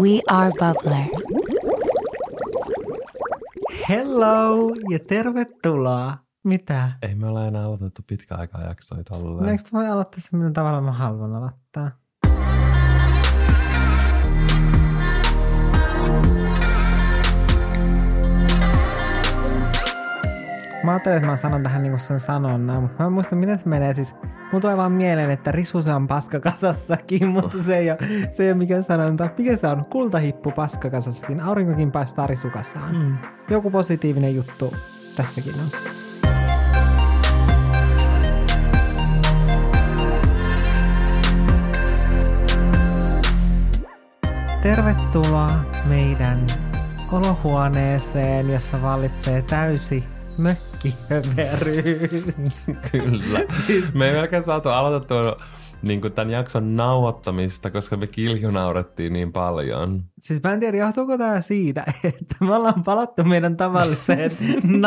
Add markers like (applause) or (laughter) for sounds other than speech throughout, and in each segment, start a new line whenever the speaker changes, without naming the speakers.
We are Bubbler.
Hello ja tervetuloa. Mitä?
Ei me ole enää aloitettu pitkä aikaa jaksoja tolleen.
Next voi aloittaa se, millä tavalla mä haluan aloittaa. Mä ajattelin, että mä sanon tähän niinku sen sanonnan, mutta mä en muista, miten se menee. Siis, mun tulee vaan mieleen, että risu se on paskakasassakin, (laughs) mutta se ei ole, se ei ole mikään sanonta. Mikä se on? Kultahippu paskakasassakin. Aurinkokin paistaa risukasaan. Mm. Joku positiivinen juttu tässäkin on. Tervetuloa meidän olohuoneeseen, jossa vallitsee täysi mökkihyveryys.
Kyllä.
Siis-
Me ei melkein saatu aloitettua niin kuin tämän jakson nauhoittamista, koska me kiljunaurettiin niin paljon.
Siis mä en tiedä, johtuuko tämä siitä, että me ollaan palattu meidän tavalliseen (laughs)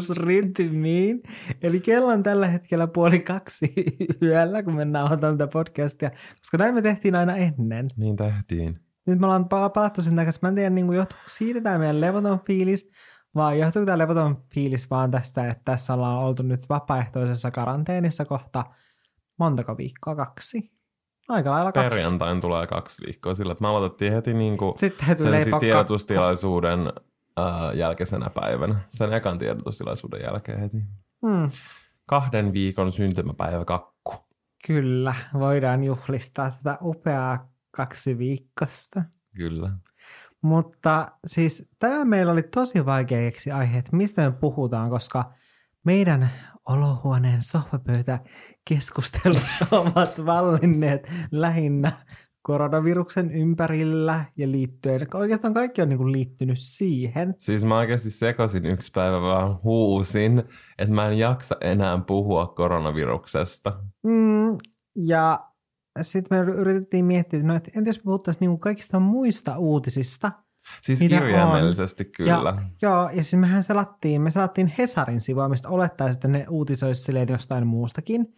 nauhoitusrytmiin. Eli kello on tällä hetkellä puoli kaksi yöllä, kun me nauhoitan tätä podcastia, koska näin me tehtiin aina ennen.
Niin tehtiin.
Nyt me ollaan pa- palattu sen takaisin. Mä en tiedä, niin johtuuko siitä tämä meidän levoton fiilis, vai johtuuko tämä levoton fiilis vaan tästä, että tässä ollaan oltu nyt vapaaehtoisessa karanteenissa kohta montako viikkoa? Kaksi? Aika lailla kaksi.
Perjantain tulee kaksi viikkoa sillä, että me aloitettiin heti niin kuin sen tiedotustilaisuuden äh, jälkeisenä päivänä. Sen ekan tiedotustilaisuuden jälkeen heti.
Hmm,
Kahden viikon syntymäpäivä kakku.
kyllä, voidaan juhlistaa tätä upeaa kaksi viikkosta.
Kyllä.
Mutta siis tänään meillä oli tosi vaikea keksiä aiheet, mistä me puhutaan, koska meidän olohuoneen sohvapöytä keskustelut (laughs) ovat vallinneet lähinnä koronaviruksen ympärillä ja liittyen. Oikeastaan kaikki on niin kuin liittynyt siihen.
Siis mä oikeasti sekosin yksi päivä vaan huusin, että mä en jaksa enää puhua koronaviruksesta.
Mm, ja sitten me yritettiin miettiä, että no, että entä jos me puhuttaisiin niin kuin kaikista muista uutisista,
Siis
Mitä
kirjaimellisesti kyllä.
Ja, joo, ja siis mehän selattiin, me selattiin Hesarin sivua, mistä olettaisiin, että ne uutisoisi silleen jostain muustakin.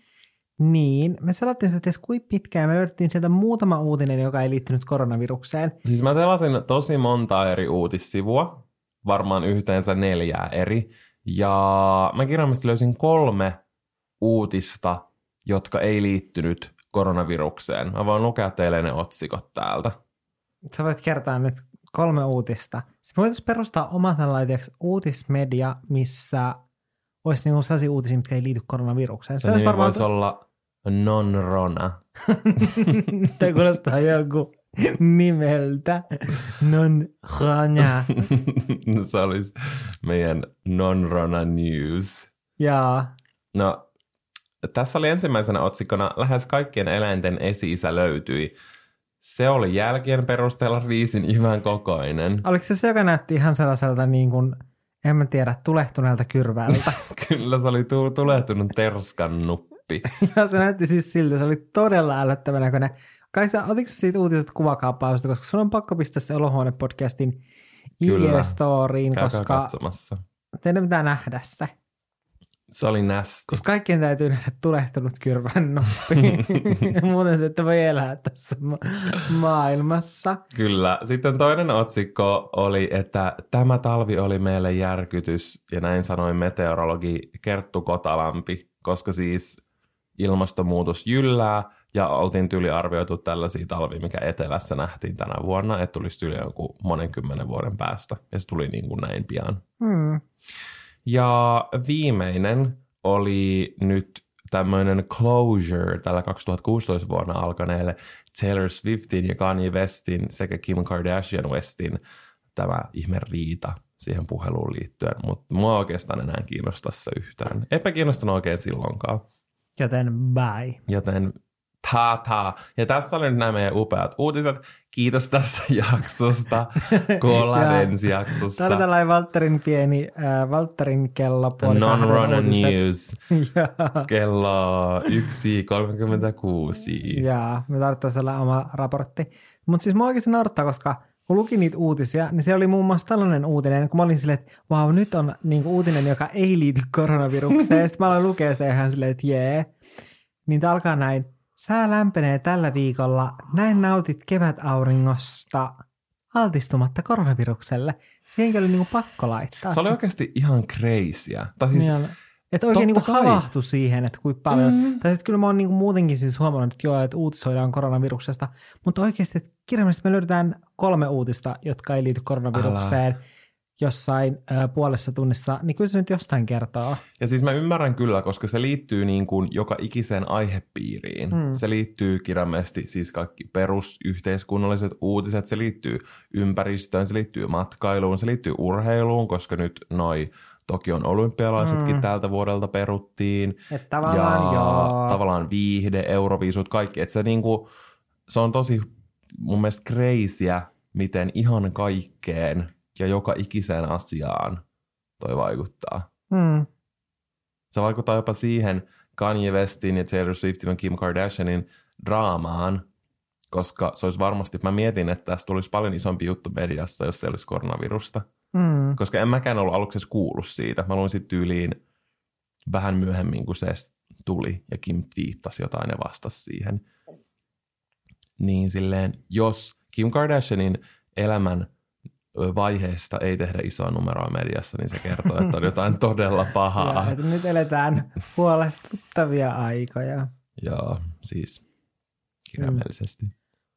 Niin, me selattiin sitä ties kuin pitkään, me löydettiin sieltä muutama uutinen, joka ei liittynyt koronavirukseen.
Siis mä telasin tosi monta eri uutissivua, varmaan yhteensä neljää eri. Ja mä kirjaimellisesti löysin kolme uutista, jotka ei liittynyt koronavirukseen. Mä voin lukea teille ne otsikot täältä.
Sä voit kertoa nyt kolme uutista. Se voitaisiin perustaa oma sellainen uutismedia, missä olisi niinku sellaisia uutisia, mitkä ei liity koronavirukseen.
Se, nimi voisi olla Non-Rona. (laughs)
Tämä kuulostaa joku nimeltä. Non Rana. (laughs)
Se olisi meidän Non-Rona News.
Jaa.
No, tässä oli ensimmäisenä otsikkona lähes kaikkien eläinten esi-isä löytyi. Se oli jälkien perusteella riisin jyvän kokoinen.
Oliko se se, joka näytti ihan sellaiselta niin kuin, en mä tiedä, tulehtuneelta kyrvältä? (laughs)
Kyllä se oli tu- tulehtunut terskan nuppi. (laughs)
ja se näytti siis siltä, se oli todella älyttävän näköinen. Kai sä, otitko siitä uutisesta kuvakaappausta, koska sun on pakko pistää se Olohuone-podcastin. IG-storiin, koska
katsomassa.
teidän pitää nähdä se.
Se oli nästi.
Koska kaikkien täytyy nähdä tulehtunut kyrvän nuppi. (laughs) Muuten te ette voi elää tässä ma- maailmassa.
Kyllä. Sitten toinen otsikko oli, että tämä talvi oli meille järkytys, ja näin sanoi meteorologi Kerttu Kotalampi, koska siis ilmastonmuutos jyllää, ja oltiin tyyli arvioitu tällaisia talvia, mikä etelässä nähtiin tänä vuonna, että tulisi tyyli jonkun monen kymmenen vuoden päästä, ja se tuli niin kuin näin pian.
Hmm.
Ja viimeinen oli nyt tämmöinen closure tällä 2016 vuonna alkaneelle Taylor Swiftin ja Kanye Westin sekä Kim Kardashian Westin tämä ihme riita siihen puheluun liittyen, mutta mua oikeastaan enää kiinnosta se yhtään. Eipä kiinnostanut oikein silloinkaan.
Joten bye.
Joten ta-ta. Ja tässä oli nyt nämä meidän upeat uutiset. Kiitos tästä (laughs) jaksosta. Kuollaan
Ja
ensi jaksossa.
Tämä oli tällainen Valtterin pieni, äh, Valtterin kello puoli uutiset.
News. (laughs)
ja,
Kello 1.36.
ja me tarvittaisiin olla oma raportti. Mutta siis mä oikeasti naurattaa, koska kun lukin niitä uutisia, niin se oli muun muassa tällainen uutinen, kun mä olin silleen, että vau, nyt on niinku uutinen, joka ei liity koronavirukseen. (laughs) ja sitten mä aloin lukea sitä ihan silleen, että jee. Niin tää alkaa näin. Sää lämpenee tällä viikolla. Näin nautit kevätauringosta altistumatta koronavirukselle. Siihenkin oli niinku pakko laittaa.
Se oli oikeasti ihan crazyä. Tai siis,
Niin, että oikein niinku havahtui siihen, että kuinka paljon. Mm. Tai sitten kyllä mä oon niinku muutenkin siis huomannut, että joo, että uutisoidaan koronaviruksesta. Mutta oikeasti, että kirjaimellisesti me löydetään kolme uutista, jotka ei liity koronavirukseen jossain ö, puolessa tunnissa, niin kyllä se nyt jostain kertoo.
Ja siis mä ymmärrän kyllä, koska se liittyy niin kuin joka ikiseen aihepiiriin.
Mm.
Se liittyy kirjaimellisesti siis kaikki perusyhteiskunnalliset uutiset, se liittyy ympäristöön, se liittyy matkailuun, se liittyy urheiluun, koska nyt noi Tokion olympialaisetkin
Mm.
tältä vuodelta peruttiin.
Että tavallaan
ja
joo.
tavallaan viihde, euroviisut, kaikki. Että se, niinku, se on tosi mun mielestä crazyä, miten ihan kaikkeen ja joka ikiseen asiaan toi vaikuttaa.
Mm.
Se vaikuttaa jopa siihen Kanye Westin ja Taylor Swiftin ja Kim Kardashianin draamaan, koska se olisi varmasti, mä mietin, että tästä tulisi paljon isompi juttu mediassa, jos se olisi koronavirusta.
Mm.
Koska en mäkään ollut aluksi kuullut siitä. Mä luin sitten tyyliin vähän myöhemmin, kun se tuli ja Kim twiittasi jotain ja vastasi siihen. Niin silleen, jos Kim Kardashianin elämän vaiheesta ei tehdä isoa numeroa mediassa, niin se kertoo, että on jotain todella pahaa.
Ja, että nyt eletään huolestuttavia aikoja.
Joo, siis kirjaimellisesti.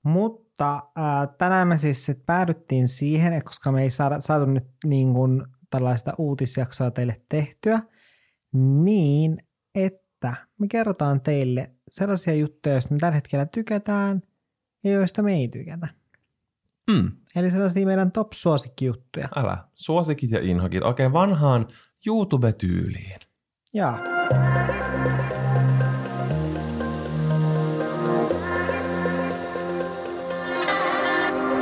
Mutta äh, tänään me siis sit päädyttiin siihen, että koska me ei saada, saatu nyt niin kuin tällaista uutisjaksoa teille tehtyä, niin että me kerrotaan teille sellaisia juttuja, joista me tällä hetkellä tykätään ja joista me ei tykätä.
Mm,
Eli sellaisia meidän top-suosikkijuttuja.
älä. Suosikit ja inhokit oikein vanhaan YouTube-tyyliin.
Joo.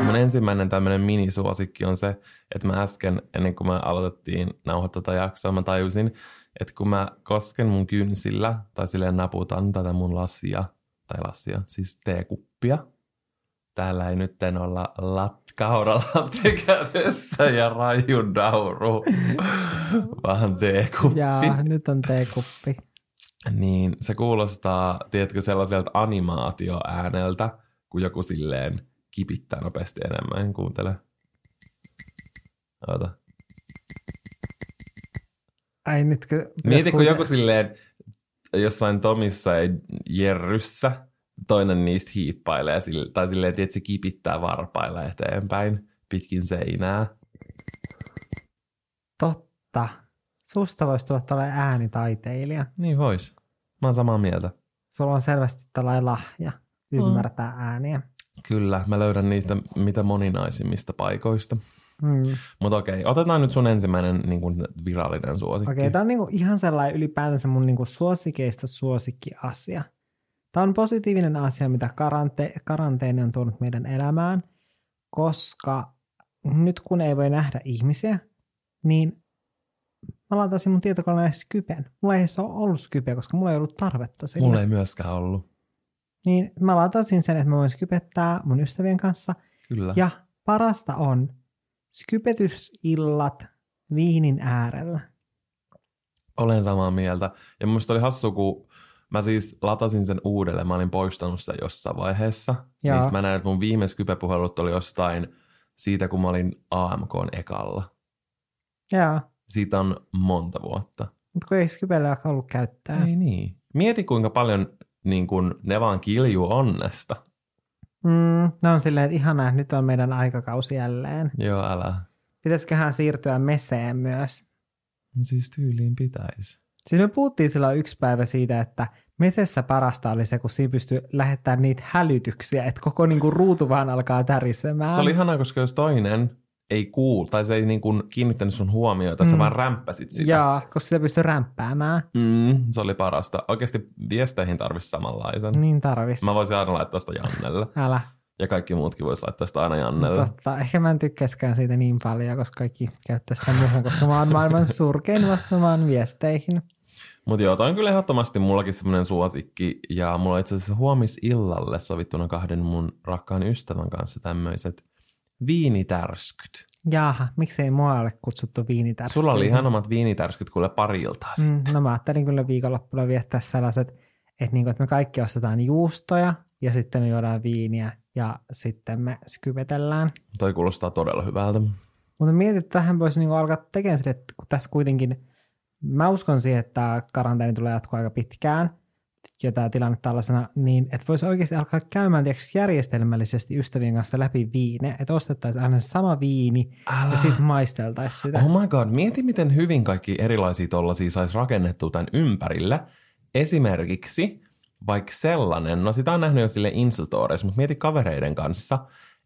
Mun ensimmäinen tämmöinen minisuosikki on se, että mä äsken, ennen kuin me aloitettiin nauhoittaa tätä jaksoa, mä tajusin, että kun mä kosken mun kynsillä tai silleen naputan tätä mun lasia, tai lasia, siis teekuppia, täällä ei nyt olla latkaudalapti (laughs) kädessä ja raju nauru, (laughs) vaan teekuppi.
Ja nyt on teekuppi.
Niin se kuulostaa, tiedätkö, sellaiselta animaatioääneltä, kun joku silleen kipittää nopeasti enemmän. Kuuntele. Oota.
Ai nytkö...
Mieti, kun joku silleen jossain Tomissa ja Jerryssä, toinen niistä hiippailee, sille- tai silleen, tiedätkö, kipittää varpailla eteenpäin pitkin seinää.
Totta. Susta voisi tulla tällainen äänitaiteilija.
Niin vois. Mä oon samaa mieltä.
Sulla on selvästi tällainen lahja ymmärtää
Mm.
ääniä.
Kyllä, mä löydän niitä mitä moninaisimmista paikoista.
Mm.
Mutta okei, otetaan nyt sun ensimmäinen niin kuin virallinen suosikki.
Okei, tämä on niinku ihan sellainen ylipäätänsä mun niinku suosikeista suosikkiasia. Tämä on positiivinen asia, mitä karante- karanteeni on tuonut meidän elämään, koska nyt kun ei voi nähdä ihmisiä, niin mä lataisin mun tietokoneelle Skypen. Mulla ei edes ole ollut Skypeä, koska mulla ei ollut tarvetta sille.
Mulla ei myöskään ollut.
Niin mä latasin sen, että mä voin skypettää mun ystävien kanssa.
Kyllä.
Ja parasta on skypetysillat viinin äärellä.
Olen samaa mieltä. Ja mun oli hassu, kun mä siis latasin sen uudelleen. Mä olin poistanut sen jossain vaiheessa.
Joo.
Niin sit mä näin, että mun viimeiset kypepuhelut oli jostain siitä, kun mä olin AMKn ekalla.
Joo,
Siitä on monta vuotta.
mutta kun ei Skypellä ole ollut käyttää.
Ei niin. Mieti, kuinka paljon niin kun ne vaan kiljuu onnesta.
Mm, ne on silleen, että ihanaa, että nyt on meidän aikakausi jälleen.
Joo, älä.
Pitäisiköhän siirtyä meseen myös?
Siis tyyliin pitäisi.
Siis me puhuttiin silloin yksi päivä siitä, että mesessä parasta oli se, kun siinä pystyi lähettämään niitä hälytyksiä, että koko niinku ruutu vaan alkaa tärisemään.
Se oli ihanaa, koska jos toinen ei kuulu, tai se ei niin kuin kiinnittänyt sun huomiota, mm. sä vaan rämppäsit sitä.
Joo, koska se pystyi rämpäämään.
Mm, se oli parasta. Oikeasti viesteihin tarvisi samanlaisen.
Niin tarvis.
Mä voisin aina laittaa sitä Jannelle.
Älä.
Ja kaikki muutkin vois laittaa sitä aina Jannelle.
Totta. Ehkä mä en tykkäskään siitä niin paljon, koska kaikki ihmiset käyttää sitä muuhun, koska mä oon maailman (laughs) surkein vastaamaan viesteihin.
Mutta joo, toi on kyllä ehdottomasti mullakin semmoinen suosikki. Ja mulla on itse asiassa huomisillalle sovittuna kahden mun rakkaan ystävän kanssa tämmöiset viinitärskyt.
Jaha, miksei mua ole kutsuttu viinitärskyyn?
Sulla oli ihan omat viinitärskyt kuule pari iltaa sitten.
Mm, no mä ajattelin kyllä viikonloppuna viettää sellaiset, että, niinku, että me kaikki ostetaan juustoja ja sitten me juodaan viiniä ja sitten me skyvetellään.
Toi kuulostaa todella hyvältä.
Mutta mietit, että tähän voisi niinku alkaa tekemään sille, että kun tässä kuitenkin, mä uskon siihen, että karanteeni tulee jatkua aika pitkään, ja tämä tilanne tällaisena, niin että voisi oikeasti alkaa käymään tiiäks, järjestelmällisesti ystävien kanssa läpi viine, että ostettaisiin aina sama viini
Älä.
ja sitten maisteltaisiin sitä.
Oh my god, mieti miten hyvin kaikki erilaisia tollasia saisi rakennettua tämän ympärille. Esimerkiksi vaikka sellainen, no sitä on nähnyt jo sille Instastories, mutta mieti kavereiden kanssa,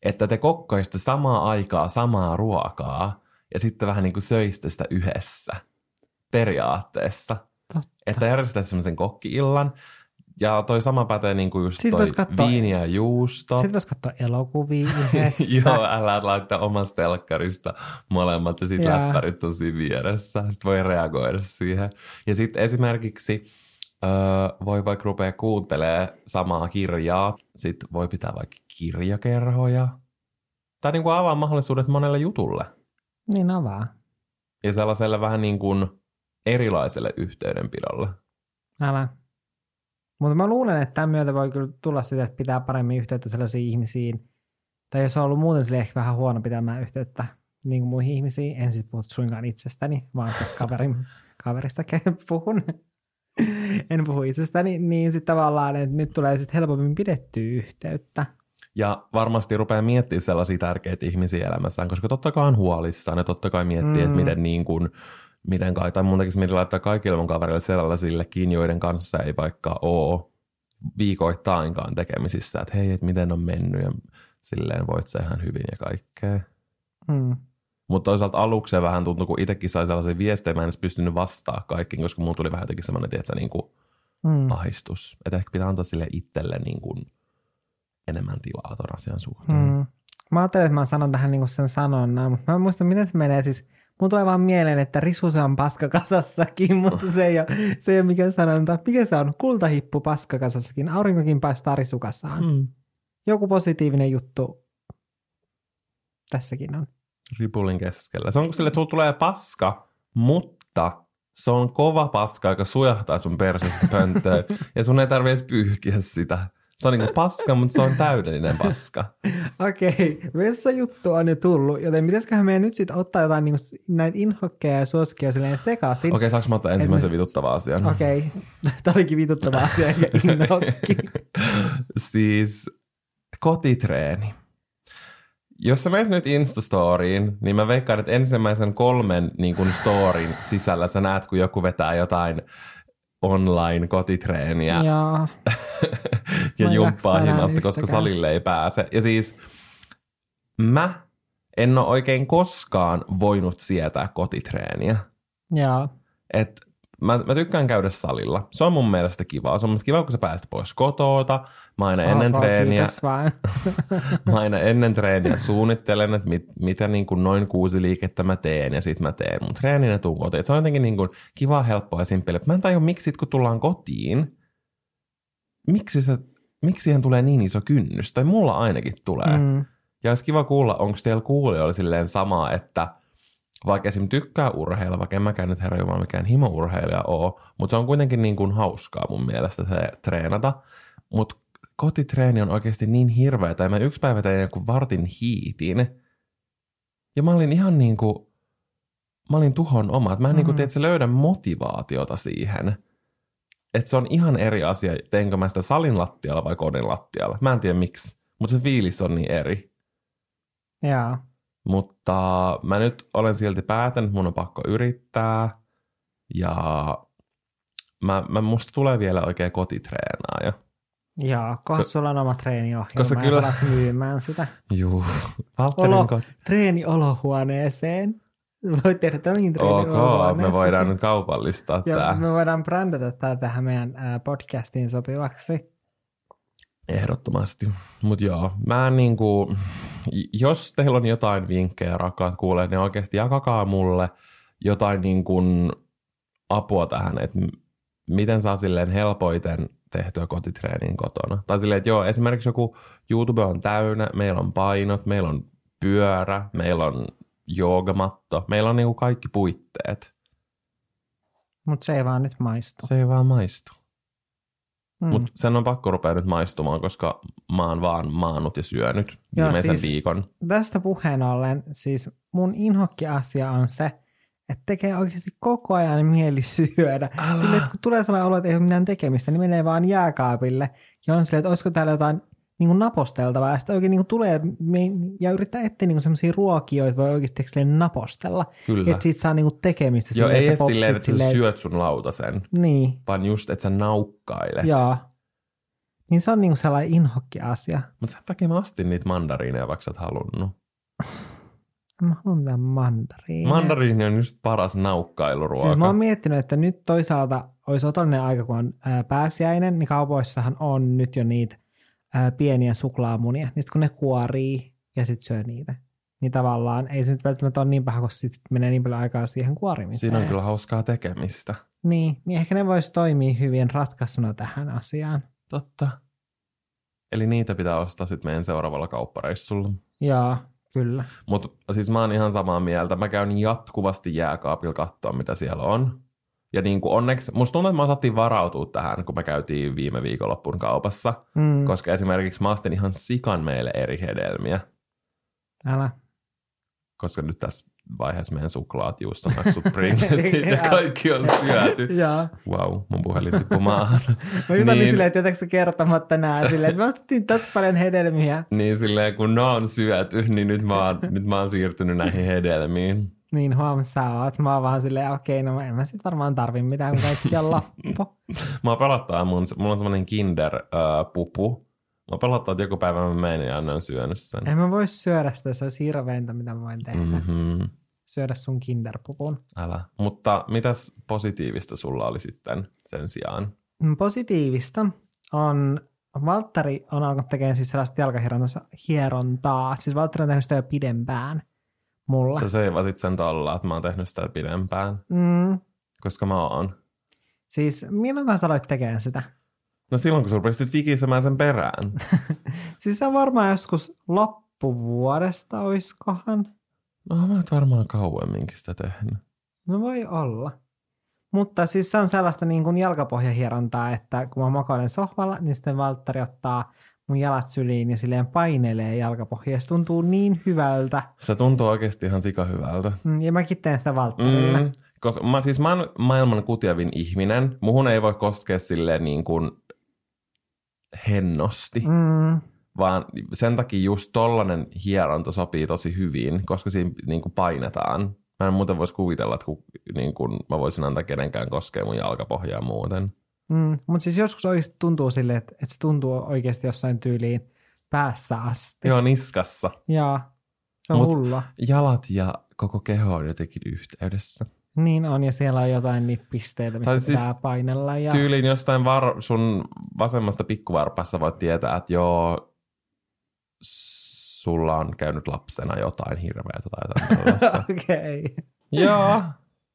että te kokkaisitte samaa aikaa samaa ruokaa ja sitten vähän niin kuin söisitte sitä yhdessä periaatteessa.
Totta.
Että järjestäisitte semmoisen kokki-illan. Ja toi sama pätee niin kuin just
Sitten
toi
katsoa-
viini ja juusto.
Sitten voisi katsoa elokuvia (laughs) yhdessä.
Joo, älä laittaa omasta telkkarista molemmat ja sitten läppärit on siinä vieressä. Sitten voi reagoida siihen. Ja sitten esimerkiksi öö, voi vaikka rupea kuuntelemaan samaa kirjaa. Sitten voi pitää vaikka kirjakerhoja. Tai niin kuin avaa mahdollisuudet monelle jutulle.
niin avaa.
Ja sellaiselle vähän niin kuin erilaiselle yhteydenpidolle.
Älä. Mutta mä luulen, että tämän myötä voi kyllä tulla sitä, että pitää paremmin yhteyttä sellaisiin ihmisiin. Tai jos on ollut muuten sille ehkä vähän huono pitämään yhteyttä niin kuin muihin ihmisiin. En siis puhu suinkaan itsestäni, vaan tässä kaverin, (laughs) kaverista puhun. (laughs) en puhu itsestäni, niin sitten tavallaan, että nyt tulee sitten helpommin pidettyä yhteyttä.
Ja varmasti rupeaa miettimään sellaisia tärkeitä ihmisiä elämässään, koska totta kai on huolissaan ja totta kai miettii, mm. että miten niin kuin, miten kai, tai mun tekisi mieli laittaa kaikille mun kavereille sellaisillekin, joiden kanssa ei vaikka ole viikoittainkaan tekemisissä, että hei, että miten on mennyt ja silleen voit sä ihan hyvin ja kaikkea.
Mm.
Mutta toisaalta aluksi se vähän tuntui, kun itsekin sai sellaisia viestejä, mä en edes pystynyt vastaa kaikkiin, koska mulla tuli vähän jotenkin semmoinen, tiedätkö, niin kuin
Mm.
ahdistus. Että ehkä pitää antaa sille itselle niin kuin enemmän tilaa ton asian suhteen.
Mm. Mä ajattelin, että mä sanon tähän niinku sen sanonnan, mutta mä en muista, miten se menee. Siis, mun tulee vaan mieleen, että risu se on paskakasassakin, (laughs) mutta se ei ole, se ei ole mikään sanonta. Mikä se on? Kultahippu paskakasassakin. Aurinkokin paistaa risukasaan. Mm.
Mm.
Joku positiivinen juttu tässäkin on.
Ripulin keskellä. Se on kun sille, tulee paska, mutta se on kova paska, joka sujahtaa sun persestä pönttöön. (laughs) ja sun ei tarvitse pyyhkiä sitä. Se on niinku paska, mutta se on täydellinen paska. (laughs)
Okei, vessajuttu on jo tullut, joten pitäisiköhän meidän nyt sitten ottaa jotain niinku näitä inhokkeja ja suosikia silleen sekaisin.
Okei, saanko mä ottaa ensimmäisen vituttavan asian?
Okei, (laughs) tämä olikin vituttava asia eikä inhokki.
siis kotitreeni. Jos sä menet nyt Instastoriin, niin mä veikkaan, että ensimmäisen kolmen niin kun storin sisällä sä näet, kun joku vetää jotain online kotitreeniä
Joo. (laughs)
ja
en
jumppaa himassa, koska salille ei pääse. Ja siis mä en ole oikein koskaan voinut sietää kotitreeniä.
Joo.
Et mä, mä tykkään käydä salilla. Se on mun mielestä kivaa. Se on mun mielestä kiva, kun sä pääset pois kotoota. Mä aina ennen
Ok,
treeniä, (laughs) mä aina ennen treeniä suunnittelen, että mit, mitä niin kuin noin kuusi liikettä mä teen ja sit mä teen mun treenin ja tuun kotiin. Et se on jotenkin niin kuin kiva, helppoa ja simppeliä. Mä en tajua, miksi sit, kun tullaan kotiin, miksi, se, miksi siihen tulee niin iso kynnys. Tai mulla ainakin tulee.
Mm.
Ja olisi kiva kuulla, onko teillä kuulijoilla silleen samaa, että vaikka esim. tykkää urheilla, vaikka en mäkään nyt herra Jumala mikään himourheilija oo, mutta se on kuitenkin niin kuin hauskaa mun mielestä se treenata. Mutta kotitreeni on oikeasti niin hirveä, tai mä yksi päivä tein joku vartin hiitin, ja mä olin ihan niin kuin, mä olin tuhon oma. Mä en mm-hmm. niin kuin,
Mhm.
tiedä, että se löydä motivaatiota siihen. Että se on ihan eri asia, teinkö mä sitä salin lattialla vai kodin lattialla. Mä en tiedä miksi, mutta se fiilis on niin eri.
Joo.
Mutta mä nyt olen silti päätänyt, mun on pakko yrittää. Ja mä, mä musta tulee vielä oikein kotitreenaaja.
Joo, kohta
Ko-
sulla on oma treeniohjelma
koska
ja
kyllä-
myymään sitä. (laughs)
Juu, Valtterin
Olo,
kot...
treeni olohuoneeseen. Voit tehdä tämänkin treeni
Ok,
olohuoneessa.
me voidaan nyt kaupallistaa
ja
tää.
me voidaan brändätä tämä tähän meidän podcastiin sopivaksi.
Ehdottomasti. Mutta joo, mä niinku, jos teillä on jotain vinkkejä, rakkaat kuulee, niin oikeasti jakakaa mulle jotain niinku apua tähän, että miten saa silleen helpoiten tehtyä kotitreenin kotona. Tai silleen, että joo, esimerkiksi joku YouTube on täynnä, meillä on painot, meillä on pyörä, meillä on joogamatto, meillä on niinku kaikki puitteet.
Mutta se ei vaan nyt maistu.
Se ei vaan maistu. Mm. Mutta sen on pakko rupea nyt maistumaan, koska mä oon vaan maannut ja syönyt
Joo,
viimeisen
siis-
viikon.
Tästä puheen ollen, siis mun inhokki-asia on se, että tekee oikeasti koko ajan mieli syödä.
Älä.
Silleen, että kun tulee sellainen olo, että ei ole mitään tekemistä, niin menee vaan jääkaapille ja on silleen, että olisiko täällä jotain niin kuin naposteltavaa. Ja sitten oikein niin kuin tulee ja yrittää etsiä niin sellaisia ruokia, joita voi oikeasti silleen napostella.
Kyllä.
Että siitä saa niin kuin tekemistä.
Joo,
silleen,
ei
että
edes silleen, että sä syöt sun lautasen,
Niin,
vaan just, että sä naukkailet.
joo. Niin se on niin kuin sellainen inhokki-asia.
Mutta sen takia mä ostin niitä mandariineja, vaikka sä et halunnut. (laughs)
Mä haluan mitään mandariinia.
Mandariini on just paras naukkailuruoka.
Siis mä oon miettinyt, että nyt toisaalta olisi otollinen aika, kun on ää, pääsiäinen, niin kaupoissahan on nyt jo niitä ää, pieniä suklaamunia. Niin sit kun ne kuorii ja sit syö niitä, niin tavallaan ei se nyt välttämättä ole niin paha, kun sit menee niin paljon aikaa siihen kuorimiseen.
Siinä on kyllä hauskaa tekemistä.
Niin, niin ehkä ne voisi toimia hyvin ratkaisuna tähän asiaan.
Totta. Eli niitä pitää ostaa sitten meidän seuraavalla kauppareissulla.
Joo, kyllä.
Mutta siis mä oon ihan samaa mieltä. Mä käyn jatkuvasti jääkaapilla katsoa, mitä siellä on. Ja niin kuin onneksi, musta tuntuu, että me osattiin varautua tähän, kun me käytiin viime viikonloppuun kaupassa.
Mm,
Koska esimerkiksi mä ostin ihan sikan meille eri hedelmiä.
älä.
Koska nyt tässä vaiheessa meidän suklaat, juustomaksut, pringlesit (laughs) ja kaikki on syöty.
Joo.
Wow, mun puhelin tippui maahan.
Mä just niin. Silleen, että jätätkö kertomatta nää silleen, että me ostettiin tosi paljon hedelmiä.
Niin silleen, kun ne on syöty, niin nyt mä oon, nyt mä oon siirtynyt näihin hedelmiin.
Niin huom sä oot. Mä oon vaan silleen, okei, no en mä sit varmaan tarvi mitään, kun kaikki on loppu. (laughs)
Mä pelottaa, mun, mulla on semmonen kinder-pupu. Mä pelottaa, että joku päivä mä menen ja annan syönyt sen.
En mä voi syödä sitä, se olisi hirveintä, mitä mä voin tehdä. Mm.
Mm-hmm.
Syödä sun kinderpupun.
Älä. Mutta mitäs positiivista sulla oli sitten sen sijaan?
Mm, Positiivista on, Valtteri on alkanut tekemään siis sellaista jalkahierontaa. Siis Valtteri on tehnyt sitä jo pidempään mulla.
Sä seivasit sen tolla, että mä oon tehnyt sitä pidempään,
Mm,
koska mä oon.
siis milloin kanssa aloit tekemään sitä?
No silloin, kun sä rupesit vikisemään sen perään. (laughs)
Siis se on varmaan joskus loppuvuodesta, oiskohan?
No mä oon varmaan kauemminkin sitä tehnyt.
No voi olla. Mutta siis se on sellaista niin kuin jalkapohjahierontaa, että kun mä makoilen sohvalla, niin sitten Valtteri ottaa mun jalat syliin ja silleen painelee jalkapohjaa. Se tuntuu niin hyvältä.
Se tuntuu oikeasti ihan sikahyvältä.
Mm, Ja mäkin teen sitä Valtterille.
Mm, koska mä, siis mä oon maailman kutjavin ihminen. Muhun ei voi koskea silleen niin kuin hennosti, mm.
Mm.
vaan sen takia just tollanen hieronta sopii tosi hyvin, koska siinä niin kuin painetaan. Mä en muuten voisi kuvitella, että kun, niin kuin mä voisin antaa kenenkään koskea mun jalkapohjaa muuten.
Mm. Mutta siis joskus oikeasti tuntuu silleen, että, että se tuntuu oikeasti jossain tyyliin päässä asti.
Joo, niskassa.
Ja se on
Mut-
hullua.
Jalat ja koko keho on jotenkin yhteydessä.
Niin on, ja siellä on jotain niitä pisteitä, mistä
Tai
pitää
siis
painella. Ja...
Tyyliin jostain var- sun vasemmasta pikkuvarpassa voit tietää, että joo, sulla on käynyt lapsena jotain hirveätä tai jotain. (laughs)
Okei. Okay.
joo.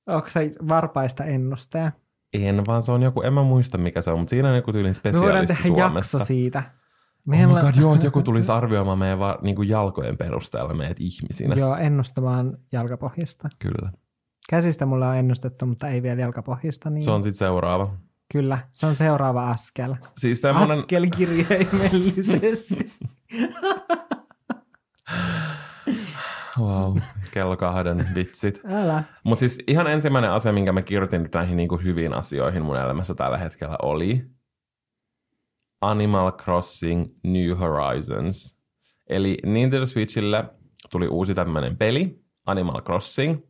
Onko se varpaista ennustaja?
En, vaan se on joku, en mä muista mikä se on, mutta siinä on joku tyylin
Me voidaan
spesialisti
tehdä
Suomessa.
jakso siitä.
Oh my
Meillä,
god, joo, että joku tulisi arvioimaan meidän va- niin kuin jalkojen perusteella meidät ihmisinä.
Joo, ennustamaan jalkapohjista.
Kyllä.
Käsistä mulla on ennustettu, mutta ei vielä jalkapohjista. Niin
Se on sitten seuraava.
Kyllä, se on seuraava askel.
Siis semmoinen,
Askel kirjaimellisesti. (laughs) (laughs)
wow, kello kahden vitsit.
Älä.
Mutta siis ihan ensimmäinen asia, minkä mä kirjoitin nyt näihin niinku hyviin asioihin mun elämässä tällä hetkellä oli Animal Crossing New Horizons. Eli Nintendo Switchille tuli uusi tämmöinen peli, Animal Crossing.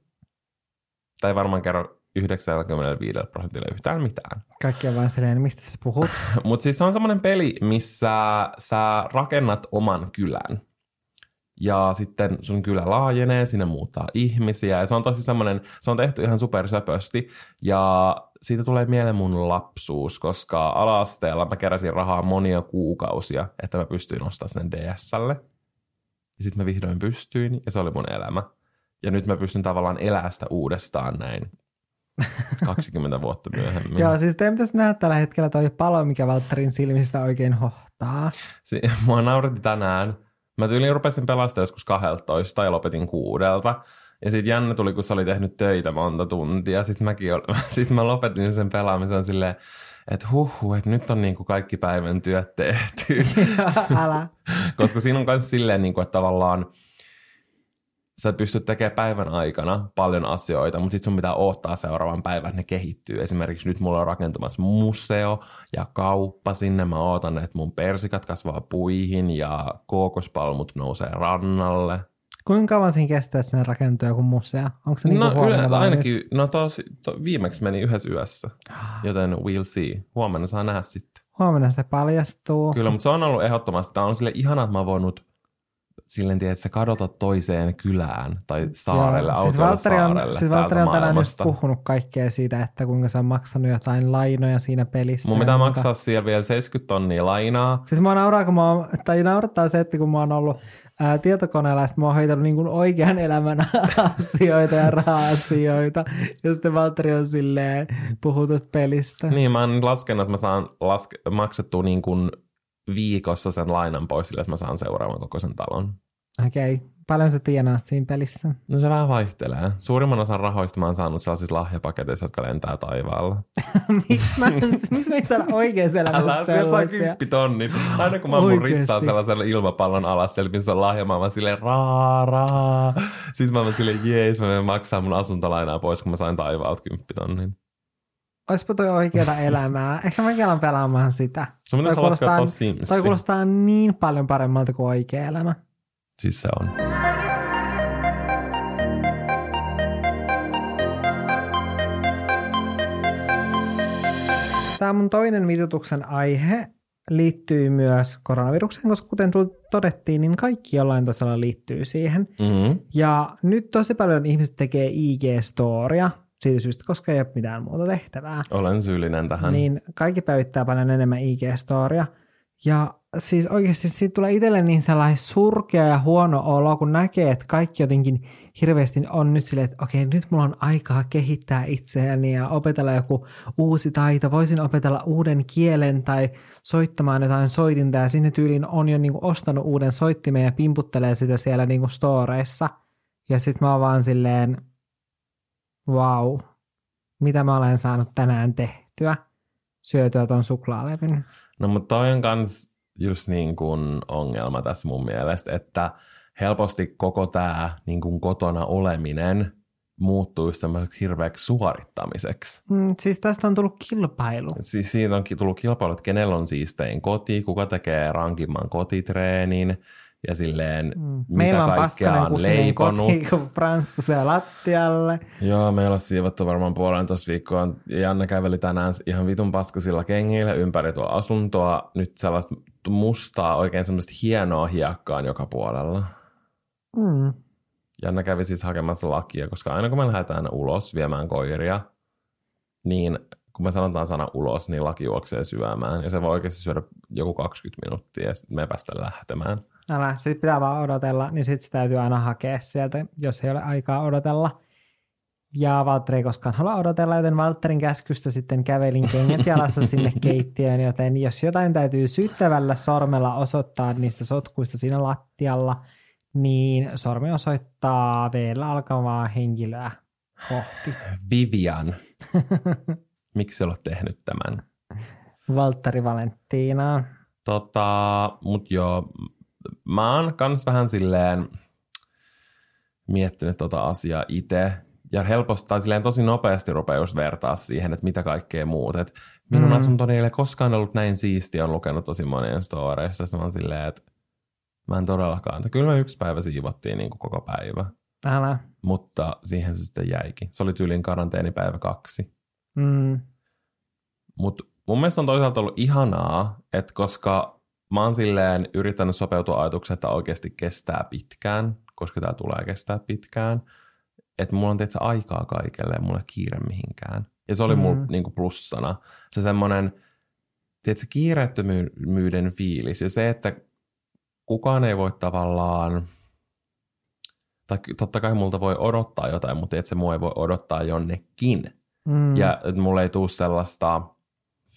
Tai ei varmaan kerro 95 prosentilla yhtään mitään.
Kaikki on vaan silleen, mistä sä puhut. (laughs)
Mutta siis se on semmoinen peli, missä sä rakennat oman kylän. Ja sitten sun kylä laajenee, sinne muuttaa ihmisiä. Ja se on tosi semmoinen, se on tehty ihan supersöpösti. Ja siitä tulee mieleen mun lapsuus, koska ala-asteella mä keräsin rahaa monia kuukausia, että mä pystyin ostamaan sen DSlle. Ja sitten mä vihdoin pystyin, ja se oli mun elämä. Ja nyt mä pystyn tavallaan elämään sitä uudestaan näin (laughs) 20 vuotta myöhemmin.
Joo, siis teidän pitäisi nähdä tällä hetkellä toi palo, mikä Valtterin silmistä oikein hohtaa.
Si- (laughs) mua nauretti tänään. Mä tyyliin rupesin pelastaa joskus 12 ja lopetin kuudelta. Ja sit Janne tuli, kun se oli tehnyt töitä monta tuntia. Sitten mäkin ol... (laughs) sit mä lopetin sen pelaamisen silleen, että huh, että nyt on niin kuin kaikki päivän työt tehty. (laughs)
Älä.
Koska siinä on myös silleen, niin kuin, että tavallaan sä pystyt tekemään päivän aikana paljon asioita, mutta sitten sun pitää odottaa seuraavan päivän, että ne kehittyy. Esimerkiksi nyt mulla on rakentumassa museo ja kauppa sinne. Mä ootan, että mun persikat kasvaa puihin ja kookospalmut nousee rannalle.
Kuinka kauan siinä kestää sinne rakentua joku museo? Onko se niinku
No yle, ainakin, no tos, to, viimeksi meni yhdessä yössä, joten we'll see. Huomenna saa nähdä sitten.
Huomenna se paljastuu.
Kyllä, mutta se on ollut ehdottomasti, tämä on sille ihana, että mä oon voinut silleen, tiedät, että sä kadotat toiseen kylään tai saarelle,
Joo, siis Valtteri on,
saarelle
siis Valtteri on tänään just puhunut kaikkea siitä, että kuinka se on maksanut jotain lainoja siinä pelissä.
Mun pitää
kuinka-
maksaa siellä vielä 70 tonnia lainaa.
Siis mua nauraa, kun mä oon, tai naurattaa se, että kun mä oon ollut ää, tietokoneella, ja sit mä oon hoitanut niin oikean elämän (laughs) asioita ja raha-asioita, ja sitten Valtteri on silleen, puhuu tästä pelistä.
Niin, mä oon laskenut, että mä saan laske- maksettua niin kuin viikossa sen lainan pois sille, että mä saan seuraavan kokoisen talon.
Okei, okay. paljon sä tienaat siinä pelissä?
No se vähän vaihtelee. Suurimman osan rahoista mä oon saanut sellaisissa lahjapaketeissa, jotka lentää taivaalla. (laughs)
miksi mä, miksi mä saada oikeassa
Älä,
elämässä
sieltä saa
sellaisia?
kymppitonnin. Aina kun mä mun ritsaa sellaisella ilmapallon alas, siellä missä on lahja, mä oon silleen raa, raa. Sitten mä oon silleen jees, mä menen maksaa mun asuntolainaa pois, kun mä sain taivaalta kymppitonnin.
Oispa toi oikeata elämää. Ehkä mäkin alan pelaamaan sitä.
Pitäisi
Toi kuulostaa, toi kuulostaa niin paljon paremmalta kuin oikea elämä.
Siis se on.
Tämä mun toinen vitutuksen aihe liittyy myös koronavirukseen, koska kuten todettiin, niin kaikki jollain tasolla liittyy siihen.
Mm-hmm.
Ja nyt tosi paljon ihmiset tekee IG-storia siitä syystä, koska ei ole mitään muuta tehtävää.
Olen syyllinen tähän.
Niin kaikki päivittää paljon enemmän IG-storia. Ja siis oikeasti siitä tulee itselle niin sellainen surkea ja huono olo, kun näkee, että kaikki jotenkin hirveästi on nyt silleen, että okei, nyt mulla on aikaa kehittää itseäni ja opetella joku uusi taito. Voisin opetella uuden kielen tai soittamaan jotain soitinta ja sinne tyyliin on jo niinku ostanut uuden soittimen ja pimputtelee sitä siellä niinku storeissa. Ja sitten mä oon vaan silleen, wow, mitä mä olen saanut tänään tehtyä? Syötyä ton suklaalevyn.
No mutta toi on kans just niin kuin ongelma tässä mun mielestä, että helposti koko tämä niin kuin kotona oleminen muuttuisi tämmöiseksi hirveäksi suorittamiseksi.
Mm, siis tästä on tullut kilpailu.
Siis siitä onkin tullut kilpailu, että kenellä on siistein koti, kuka tekee rankimman kotitreenin ja silleen,
Mm.
mitä
Meillä on
kaikkea
paskanen
on leiponut.
kusee lattialle.
Joo, meillä on siivottu varmaan puolentoista viikkoa. Janne käveli tänään ihan vitun paskasilla kengillä ympäri tuolla asuntoa. Nyt sellaista mustaa, oikein semmoista hienoa hiekkaa joka puolella.
Mm.
Janne kävi siis hakemassa lakia, koska aina kun me lähdetään ulos viemään koiria, niin kun me sanotaan sana ulos, niin laki juoksee syömään. Ja se voi oikeasti syödä joku 20 minuuttia ja sitten me ei päästä lähtemään.
Älä, sit pitää vaan odotella, niin sit se täytyy aina hakea sieltä, jos ei ole aikaa odotella. Ja Valtteri ei koskaan halua odotella, joten Valtterin käskystä sitten kävelin kengät jalassa (laughs) sinne keittiöön, joten jos jotain täytyy syyttävällä sormella osoittaa niistä sotkuista siinä lattialla, niin sormi osoittaa vielä alkavaa henkilöä kohti. (laughs)
Vivian, miksi olet tehnyt tämän?
Valtteri Valenttiinaa.
Tota, mut joo, mä oon kans vähän silleen miettinyt tota asiaa itse. Ja helposti, tai silleen tosi nopeasti rupeaa just vertaa siihen, että mitä kaikkea muut. Et minun
Mm.
asuntoni ei ole koskaan ollut näin siistiä, on lukenut tosi monien storeista. Sitten mä oon silleen, että mä en todellakaan. Kyllä me yksi päivä siivottiin niin kuin koko päivä.
Älä.
Mutta siihen se sitten jäikin. Se oli tyylin karanteenipäivä kaksi.
Mm.
Mutta mun mielestä on toisaalta ollut ihanaa, että koska mä oon silleen yrittänyt sopeutua ajatukseen, että oikeasti kestää pitkään, koska tämä tulee kestää pitkään, että mulla on tietysti aikaa kaikelle ja mulla ei kiire mihinkään. Ja se oli mm. mulla
Mm.
niinku plussana. Se semmoinen, tiedätkö, kiireettömyyden fiilis ja se, että kukaan ei voi tavallaan, tai totta kai multa voi odottaa jotain, mutta että se mua ei voi odottaa jonnekin.
Mm.
Ja että mulla ei tule sellaista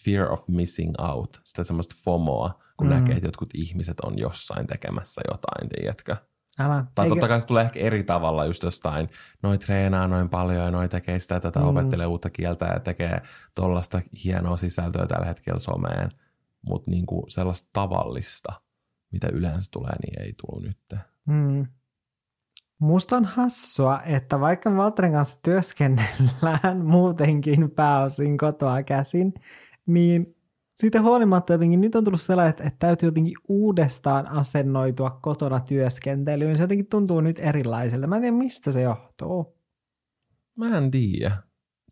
fear of missing out, sitä semmoista FOMOa, kun
Mm.
näkee, että jotkut ihmiset on jossain tekemässä jotain, tiedätkö?
Älä.
Tai
Eikä-
totta kai se tulee ehkä eri tavalla just jostain, noi treenaa noin paljon ja noi tekee sitä tätä,
Mm.
opettelee uutta kieltä ja tekee tollasta hienoa sisältöä tällä hetkellä someen. Mutta niinku sellaista tavallista, mitä yleensä tulee, niin ei tullut nyt.
Mm. Musta on hassua, että vaikka me Valtterin kanssa työskennellään (laughs) muutenkin pääosin kotoa käsin, niin siitä huolimatta jotenkin nyt on tullut sellainen, että, että täytyy jotenkin uudestaan asennoitua kotona työskentelyyn. Se jotenkin tuntuu nyt erilaiselta. Mä en tiedä, mistä se johtuu.
Mä en tiedä,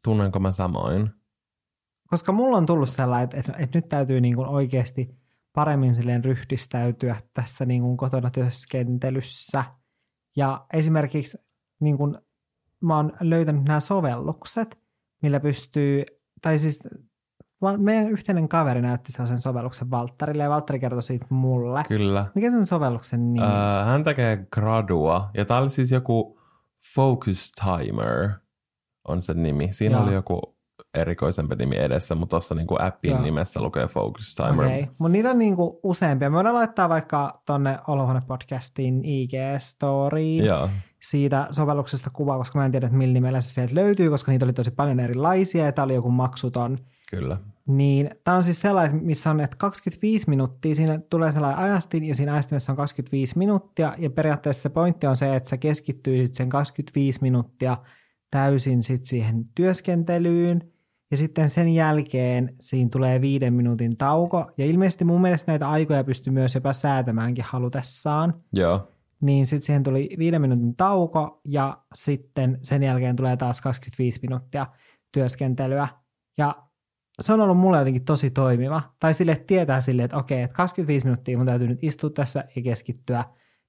tunnenko mä samoin.
Koska mulla on tullut sellainen, että, että, että nyt täytyy niin kuin oikeasti paremmin silleen ryhdistäytyä tässä niin kuin kotona työskentelyssä. Ja esimerkiksi niin kuin mä oon löytänyt nämä sovellukset, millä pystyy, tai siis meidän yhteinen kaveri näytti sellaisen sovelluksen Valttarille ja Valtteri kertoi siitä mulle.
Kyllä.
Mikä tämän sovelluksen nimi?
Öö, hän tekee gradua, ja tää oli siis joku Focus Timer on sen nimi. Siinä
Joo.
oli joku erikoisempi nimi edessä, mutta tuossa niinku appin
Joo.
nimessä lukee Focus Timer.
Okei, mutta niitä on niinku useampia. Me voidaan laittaa vaikka tonne Olohuone-podcastin IG-storiin
Joo,
siitä sovelluksesta kuva, koska mä en tiedä, että millä nimellä se sieltä löytyy, koska niitä oli tosi paljon erilaisia ja tämä oli joku maksuton.
kyllä.
Niin tämä on siis sellainen, missä on, että 25 minuuttia, siinä tulee sellainen ajastin ja siinä ajastimessa on 25 minuuttia ja periaatteessa se pointti on se, että sä keskittyisit sen 25 minuuttia täysin sit siihen työskentelyyn ja sitten sen jälkeen siinä tulee viiden minuutin tauko ja ilmeisesti mun mielestä näitä aikoja pystyy myös jopa säätämäänkin halutessaan
Joo,
niin sitten siihen tuli viiden minuutin tauko ja sitten sen jälkeen tulee taas 25 minuuttia työskentelyä. Ja se on ollut mulle jotenkin tosi toimiva. Tai sille että tietää silleen, että okei, että 25 minuuttia mun täytyy nyt istua tässä ja keskittyä.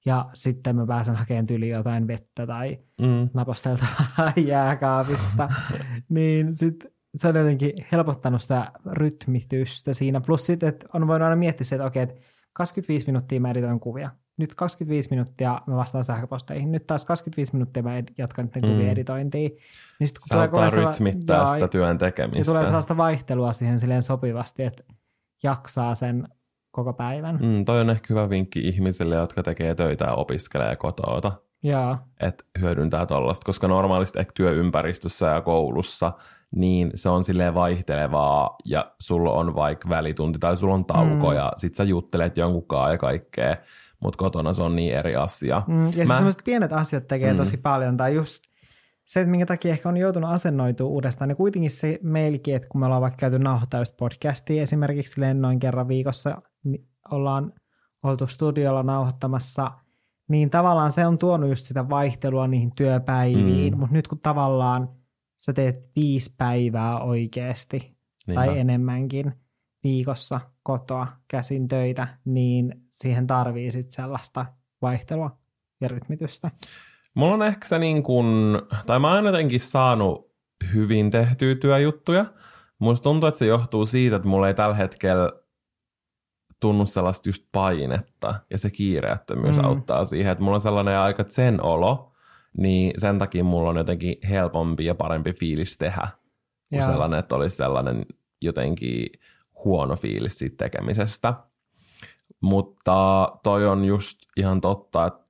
Ja sitten mä pääsen hakemaan tyli jotain vettä tai
mm.
naposteltavaa (laughs) jääkaapista. niin sitten se on jotenkin helpottanut sitä rytmitystä siinä. Plus sitten, että on voinut aina miettiä se, että okei, että 25 minuuttia mä editoin kuvia. Nyt 25 minuuttia mä vastaan sähköposteihin. Nyt taas 25 minuuttia mä ed- jatkan niiden kuvien
Mm.
editointiin. Niin sit, kun
auttaa
sellainen-
rytmittää
Joo,
sitä työn
ja
tekemistä.
tulee sellaista vaihtelua siihen silleen sopivasti, että jaksaa sen koko päivän. Mm.
Toi on ehkä hyvä vinkki ihmisille, jotka tekee töitä ja opiskelee kotoota.
Joo,
että hyödyntää tollasta, koska normaalisti ehkä työympäristössä ja koulussa, niin se on silleen vaihtelevaa ja sulla on vaikka välitunti tai sulla on tauko
Mm.
ja sit sä juttelet jonkun ja kaikkea, mutta kotona se on niin eri asia.
Mm, ja siis
Mä-
sellaiset pienet asiat tekee
Mm.
tosi paljon, tai just se, että minkä takia ehkä on joutunut asennoitua uudestaan, niin kuitenkin se meilläkin, että kun me ollaan vaikka käyty nauhoittaa just podcastia esimerkiksi silleen noin kerran viikossa, niin ollaan oltu studiolla nauhoittamassa, niin tavallaan se on tuonut just sitä vaihtelua niihin työpäiviin,
Mm.
mutta nyt kun tavallaan sä teet viisi päivää oikeasti,
Niinpä.
tai enemmänkin viikossa kotoa käsin töitä, niin siihen tarvii sit sellaista vaihtelua ja rytmitystä.
Mulla on ehkä se niin kuin, tai mä oon jotenkin saanut hyvin tehtyä työjuttuja. Musta tuntuu, että se johtuu siitä, että mulla ei tällä hetkellä tunnu sellaista just painetta ja se kiireettömyys
Mm.
mm. auttaa siihen, että mulla on sellainen aika sen olo, niin sen takia mulla on jotenkin helpompi ja parempi fiilis tehdä kuin
Joo.
sellainen, että olisi sellainen jotenkin huono fiilis siitä tekemisestä. Mutta toi on just ihan totta, että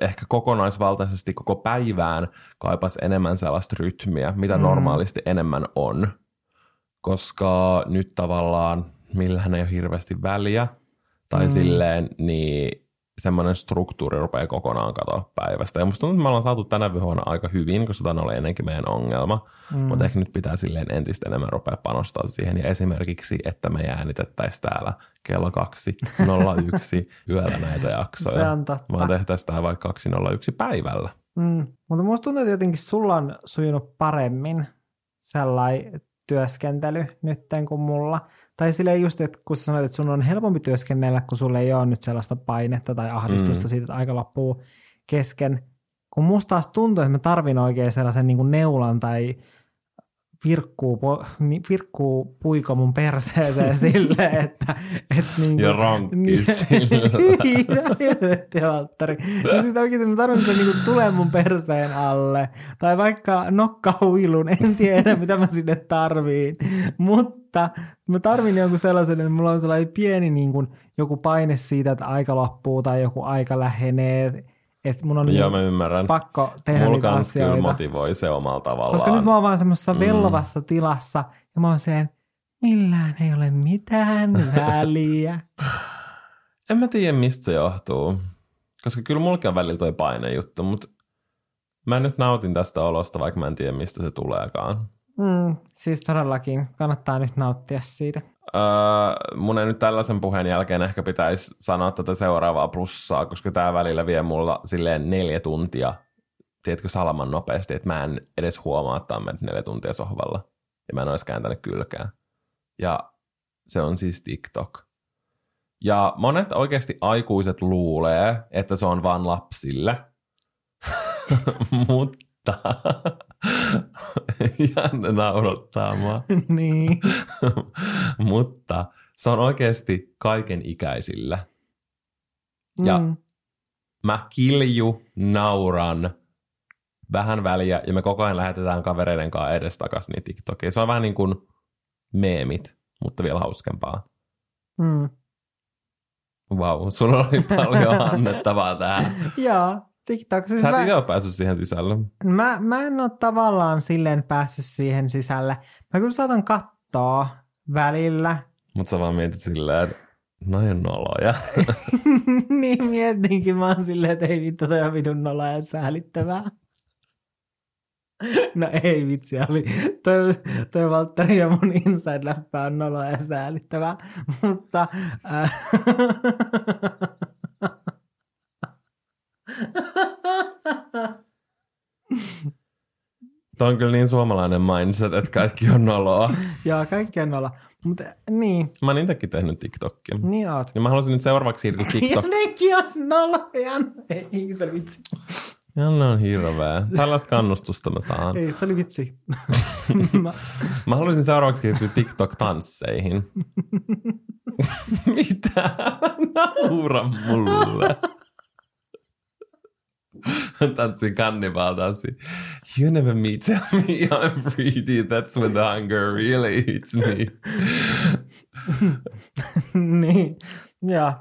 ehkä kokonaisvaltaisesti koko päivään kaipas enemmän sellaista rytmiä, mitä
Mm.
normaalisti enemmän on. Koska nyt tavallaan millähän ei ole hirveästi väliä, tai
Mm.
silleen, niin semmoinen struktuuri rupeaa kokonaan katoa päivästä. Ja musta tuntuu, että me ollaan saatu tänä vuonna aika hyvin, koska tämä oli ennenkin meidän ongelma.
Mm.
Mutta ehkä nyt pitää silleen entistä enemmän rupea panostaa siihen. Ja esimerkiksi, että me äänitettäisiin täällä kello 2.01 (laughs) yöllä näitä jaksoja.
Se on totta.
Vaan tehtäisiin tää vaikka 2.01 päivällä.
Mm. Mutta musta tuntuu, että jotenkin sulla on sujunut paremmin sellainen työskentely nytten kuin mulla. Tai silleen just, että kun sä sanoit, että sun on helpompi työskennellä, kun sulla ei ole nyt sellaista painetta tai ahdistusta. Mm. siitä, että aika loppuu kesken. Kun musta taas tuntuu, että mä tarvin oikein sellaisen niin kuin neulan tai virkkuu, po- ni- virkkuu puiko mun perseeseen (laughs) silleen, että... että niin
Ja ronkki sillä.
Mitä (laughs) helvettiä, Valtteri. No siis oikeasti mä tarvitsen, että niinku tulee mun perseen alle. Tai vaikka nokkahuilun, en tiedä mitä mä sinne tarviin. Mutta mä tarvin jonkun sellaisen, että mulla on sellainen pieni niin kuin, joku paine siitä, että aika loppuu tai joku aika lähenee. Että mun on
Joo,
niin
mä ymmärrän.
pakko tehdä
Mulla
niitä
kans kyllä
asioita.
motivoi se omalla tavallaan.
Koska nyt mä oon vaan semmoisessa
Mm.
vellovassa tilassa ja mä oon silleen, millään ei ole mitään (laughs) väliä.
En mä tiedä, mistä se johtuu. Koska kyllä mullakin on välillä toi painejuttu, mutta mä nyt nautin tästä olosta, vaikka mä en tiedä, mistä se tuleekaan.
Mm, siis todellakin kannattaa nyt nauttia siitä.
Öö, mun ei nyt tällaisen puheen jälkeen ehkä pitäisi sanoa tätä seuraavaa plussaa, koska tää välillä vie mulla silleen neljä tuntia, tiedätkö, salaman nopeasti, että mä en edes huomaa, että on neljä tuntia sohvalla. Ja mä en olisi kääntänyt kylkää. Ja se on siis TikTok. Ja monet oikeasti aikuiset luulee, että se on vaan lapsille. (laughs) Mutta (laughs) Janne naurattaa mua. (laughs)
niin. (laughs)
Mutta se on oikeasti kaiken ikäisillä. Ja
Mm.
mä kilju, nauran, vähän väliä, ja me koko ajan lähetetään kavereiden kanssa edestakas niitä TikTokia. Se on vähän niin kuin meemit, mutta vielä hauskempaa.
Mm.
Vau, wow, sulla oli paljon annettavaa tähän.
Joo, TikTok. Siis
Sä et
mä,
ole päässyt siihen sisälle.
mä, mä en ole tavallaan silleen päässyt siihen sisälle. Mä kyllä saatan katsoa välillä.
Mutta sä vaan mietit silleen, että noin on noloja. (laughs) (laughs)
niin mietinkin mä oon silleen, että ei vittu, toi on vitun nolla ja säälittävää. (laughs) No ei vitsi, oli toi, toi Valtteri ja mun inside-läppä on nolla ja säälittävää, mutta äh,
Toi on kyllä niin suomalainen mindset, että kaikki on noloa. (laughs)
joo, kaikki on nolla. Mutta niin,
Mä oon itsekin tehnyt TikTokia.
niin oot.
Ja mä haluaisin nyt seuraavaksi siirtyä (laughs)
Ja
TikTok.
nekin on noloja. Ei se vitsi.
Janne on hirveä. Tällaista kannustusta mä saan.
Ei, se oli vitsi. (laughs) Mä,
Mä haluaisin seuraavaksi siirtyä TikTok-tansseihin. Mitä? Naura mulle. Tanssi kannibal tanssi. You never me tell me I'm pretty. That's when the hunger really hits me. (laughs)
niin, ja.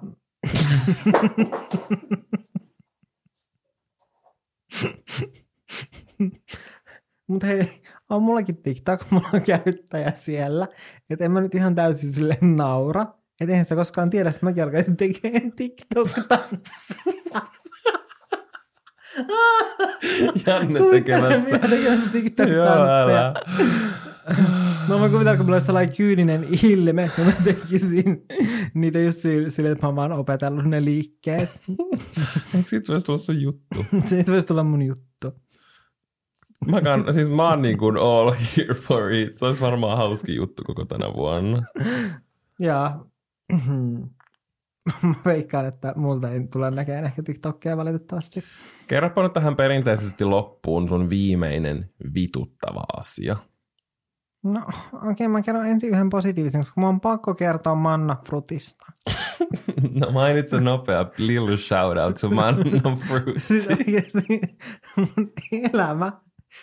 Mutta hei, on mullakin TikTok, (laughs) mulla on käyttäjä siellä. Että en mä nyt ihan täysin sille naura. Että eihän sitä koskaan tiedä, että mäkin alkaisin tekemään TikTok-tanssia. (laughs)
Janne tekemässä.
tekemässä TikTok-tansseja. (laughs) No mä kuvitan, kun mulla olisi sellainen kyyninen ilme, ja mä tekisin niitä just sille, sille, että mä oon vaan opetellut ne liikkeet. (laughs)
Eikö siitä voisi tulla sun juttu?
Siitä voisi tulla mun juttu.
Mä, kann, siis mä oon niin kuin all here for it. Se olisi varmaan hauski juttu koko tänä vuonna.
Ja (clears throat) mä veikkaan, että multa ei tule näkemään ehkä TikTokia valitettavasti.
Kerropa nyt tähän perinteisesti loppuun sun viimeinen vituttava asia.
No okei, okay, mä kerron ensin yhden positiivisen, koska mä on pakko kertoa Manna Frutista. (laughs)
No mainitse nopea little shout out to Manna (laughs)
Siis
Fruit.
oikeasti mun elämä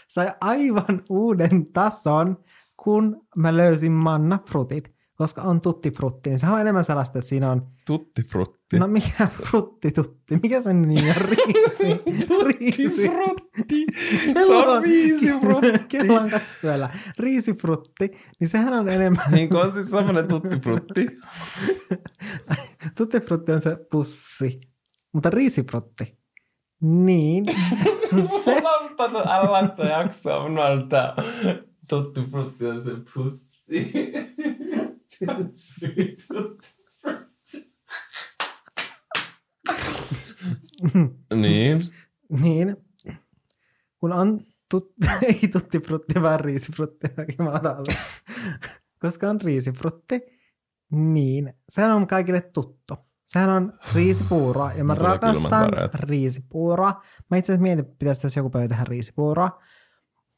sai aivan uuden tason, kun mä löysin Manna Frutit. Koska on tutti frutti, niin sehän on enemmän sellaista, että siinä on,
Tutti frutti.
no mikä frutti tutti, mikä sen nimi on, (laughs) riisi, riisi.
frutti. Se on viisi frutti.
Kello on kaksi yöllä. Riisifrutti, niin sehän on enemmän.
Niin kuin on siis semmoinen tutti frutti. (laughs)
Tuttifrutti on se pussi, mutta riisifrutti. Niin. (laughs) se,
Mulla älä laittaa jaksoa, mun on tää tutti frutti on se pussi. Tutti frutti. Niin.
niin. Kun on tut, (laughs) ei tuttifrutti, vaan riisifrutti. Oikein mä otan alle. Koska on riisifrutti, niin sehän on kaikille tuttu. Sehän on riisipuuroa ja mä rakastan riisipuuroa. Mä itse asiassa mietin, pitäisi tässä joku päivä tehdä riisipuuroa.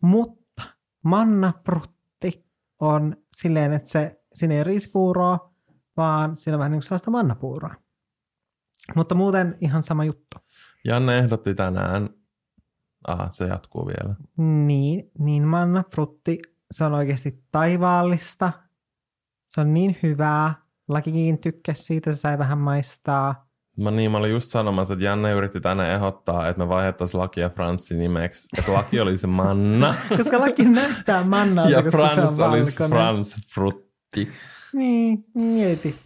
Mutta manna frutti on silleen, että se, siinä ei ole riisipuuroa, vaan siinä on vähän niin kuin sellaista mannapuuroa. Mutta muuten ihan sama juttu.
Janne ehdotti tänään, ah, se jatkuu vielä.
Niin, niin manna frutti, se on oikeasti taivaallista. Se on niin hyvää. Lakikin tykkäsi siitä, se sai vähän maistaa.
Mä niin, mä olin just sanomassa, että Janne yritti tänne ehdottaa, että me vaihdettaisiin lakia Franssin nimeksi. Että laki olisi Manna. (laughs)
Koska laki näyttää mannalta,
ja
koska se
Frans
on
olisi. Frans Frutti.
Niin, mieti.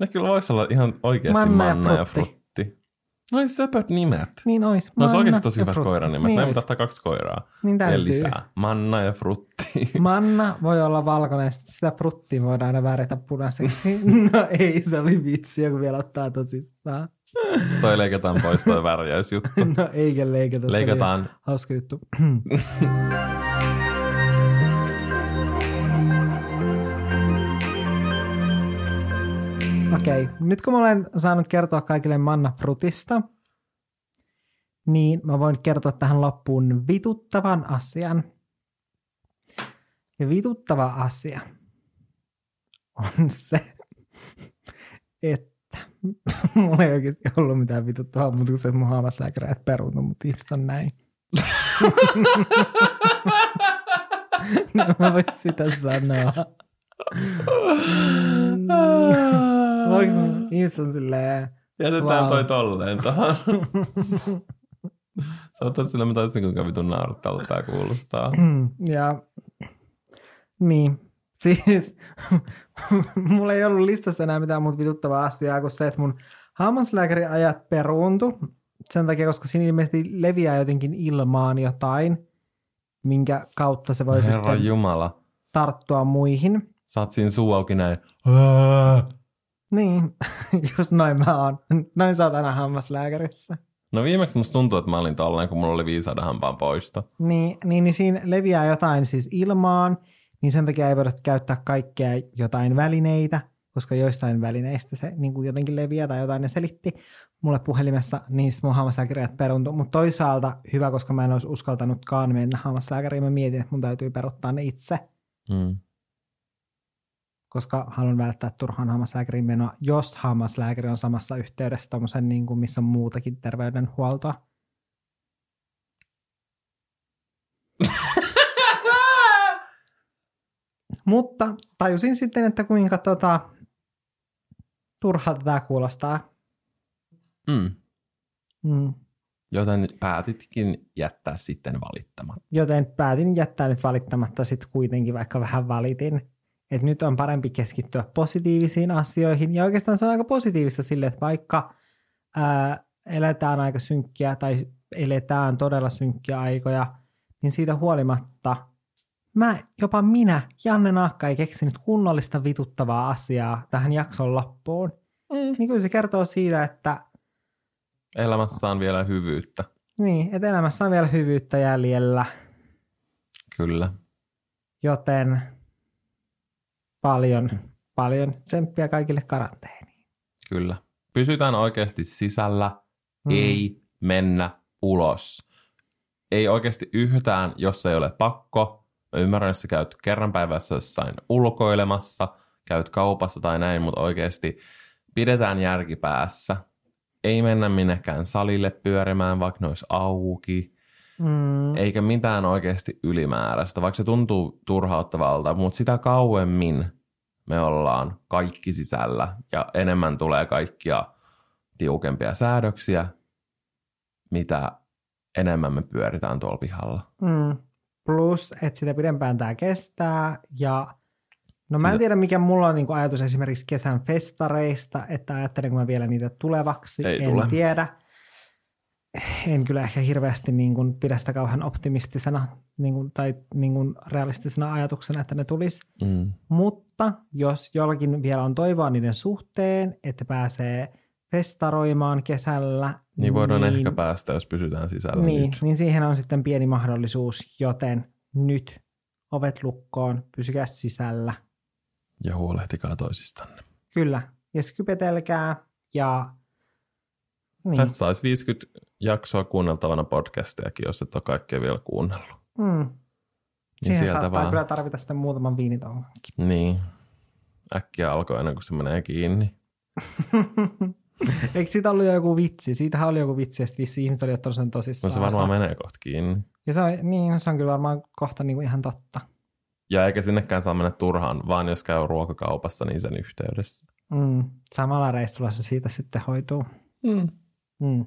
Ne kyllä voisi olla ihan oikeasti
Manna
Manna,
ja
Manna ja,
Frutti.
Frutti. No ei söpöt nimet.
Niin ois.
No se oikeasti tosi
ja
hyvät
Frutti.
koiranimet.
Niin
Niin
ois.
pitää ottaa kaksi koiraa.
Niin
ja
täytyy.
lisää. Manna ja Frutti. (laughs)
Manna voi olla valkoinen, sit sitä fruttia voidaan aina värjätä punaiseksi. (laughs) No ei, se oli vitsi, kun vielä ottaa tosissaan.
toi leikataan pois toi värjäysjuttu. (laughs)
No eikä leikata.
Leikataan
Hauska juttu. (clears throat) Okei, nyt kun mä olen saanut kertoa kaikille Manna Frutista, niin mä voin kertoa tähän loppuun vituttavan asian. Ja vituttava asia on se, että (laughs) mulla ei oikeasti ollut mitään vituttavaa, mutta kun se mun hammaslääkäreet peruuntu, mutta ihmiset on näin. (laughs) no, mä vois sitä sanoa. (laughs) Voiko ihmiset on silleen,
Jätetään
Wow.
toi tolleen tohon. Sanotaan (laughs) sillä, mä taisin kuinka vitun naurattelta tää kuulostaa. (clears throat)
ja niin, (laughs) siis mulla ei ollut listassa enää mitään muuta vituttavaa asiaa kuin se, että mun hammaslääkärin ajat peruuntu sen takia, koska siinä ilmeisesti leviää jotenkin ilmaan jotain, minkä kautta se voi
Herra
sitten
Jumala.
tarttua muihin.
Sä oot siinä suu auki näin. Ää! (clears throat)
Niin, (laughs) just noin mä oon. Noin sä oot aina hammaslääkärissä.
No viimeksi musta tuntuu, että mä olin tolleen, kun mulla oli viisauden hampaan poisto.
Niin, niin, niin siinä leviää jotain siis ilmaan, niin sen takia ei voida käyttää kaikkea jotain välineitä, koska joistain välineistä se niin kuin jotenkin leviää tai jotain ne selitti mulle puhelimessa, niin sitten mun hammaslääkäriät peruntu. Mutta toisaalta hyvä, koska mä en olisi uskaltanutkaan mennä hammaslääkäriin, mä mietin, että mun täytyy peruttaa ne itse,
Mm.
Koska haluan välttää turhaan hammaslääkärin menoa, jos hammaslääkäri on samassa yhteydessä tommosen, niin kuin missä on muutakin terveydenhuoltoa. (laughs) Mutta tajusin sitten, että kuinka tota, turhalta tämä kuulostaa.
Mm.
Mm.
Joten päätitkin jättää sitten valittamatta.
Joten päätin jättää nyt valittamatta sitten kuitenkin, vaikka vähän valitin. Että nyt on parempi keskittyä positiivisiin asioihin. Ja oikeastaan se on aika positiivista sille, että vaikka ää, eletään aika synkkiä tai eletään todella synkkiä aikoja, niin siitä huolimatta mä, jopa minä, Janne Naakka, ei keksinyt kunnollista vituttavaa asiaa tähän jakson loppuun.
Mm.
Niin kyllä se kertoo siitä, että
Elämässä on vielä hyvyyttä.
niin, että elämässä on vielä hyvyyttä jäljellä,
Kyllä.
joten paljon, paljon tsemppiä kaikille karanteeniin.
Kyllä. Pysytään oikeasti sisällä,
Mm.
ei mennä ulos. Ei oikeasti yhtään, jos ei ole pakko. Mä ymmärrän, jos sä käyt kerran päivässä jossain ulkoilemassa, käyt kaupassa tai näin, mutta oikeasti pidetään järki päässä. Ei mennä minnekään salille pyörimään, vaikka ne olisi auki.
Mm.
Eikä mitään oikeasti ylimääräistä, vaikka se tuntuu turhauttavalta, mutta sitä kauemmin me ollaan kaikki sisällä ja enemmän tulee kaikkia tiukempia säädöksiä, mitä enemmän me pyöritään tuolla pihalla.
Mm. Plus, että sitä pidempään tämä kestää ja No mä en tiedä, mikä mulla on niin ajatus esimerkiksi kesän festareista, että ajattelenko mä vielä niitä tulevaksi,
Ei
en
tule.
tiedä. En kyllä ehkä hirveästi niin kuin pidä sitä kauhean optimistisena niin kuin, tai niin kuin realistisena ajatuksena, että ne tulisi.
Mm.
Mutta jos jollakin vielä on toivoa niiden suhteen, että pääsee festaroimaan kesällä,
Niin voidaan niin, ehkä päästä, jos pysytään sisällä
niin,
nyt.
niin siihen on sitten pieni mahdollisuus, joten nyt ovet lukkoon, pysykää sisällä.
Ja huolehtikaa toisistanne.
Kyllä, ja skypetelkää ja niin.
Tässä saisi 50 jaksoa kuunneltavana podcastejakin, jos et ole kaikkea vielä kuunnellut.
Mm.
Niin
Siihen
sieltä
saattaa
vaan.
kyllä tarvita sitten muutaman viinitongankin.
Niin. Äkkiä alkoi ennen kuin se menee kiinni. (laughs)
Eikö siitä ollut jo joku vitsi? Siitähän oli joku vitsi, sitten vissi ihmiset oli ottanut sen
No
tosissaan.
se varmaan menee kohta kiinni.
Ja se on, niin, se on kyllä varmaan kohta niin kuin ihan totta.
Ja eikä sinnekään saa mennä turhaan, vaan jos käy ruokakaupassa, niin sen yhteydessä.
Mm. Samalla reissulla se siitä sitten hoituu.
Mm.
Mm.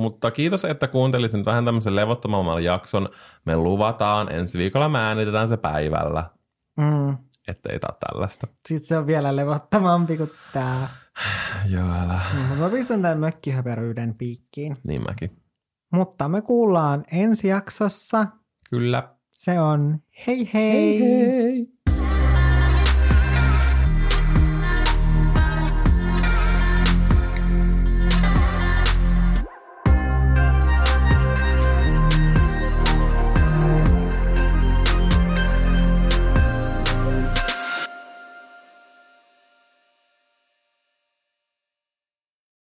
Mutta kiitos, että kuuntelit nyt vähän tämmöisen levottomamman jakson. Me luvataan, ensi viikolla me äänitetään se päivällä,
Mm.
ettei tää tällaista.
Sitten se on vielä levottomampi kuin tää. (sighs)
Joo, älä.
Mutta mä pistän tämän mökkihöperyyden piikkiin.
Niin mäkin.
Mutta me kuullaan ensi jaksossa.
Kyllä.
Se on hei hei!
hei.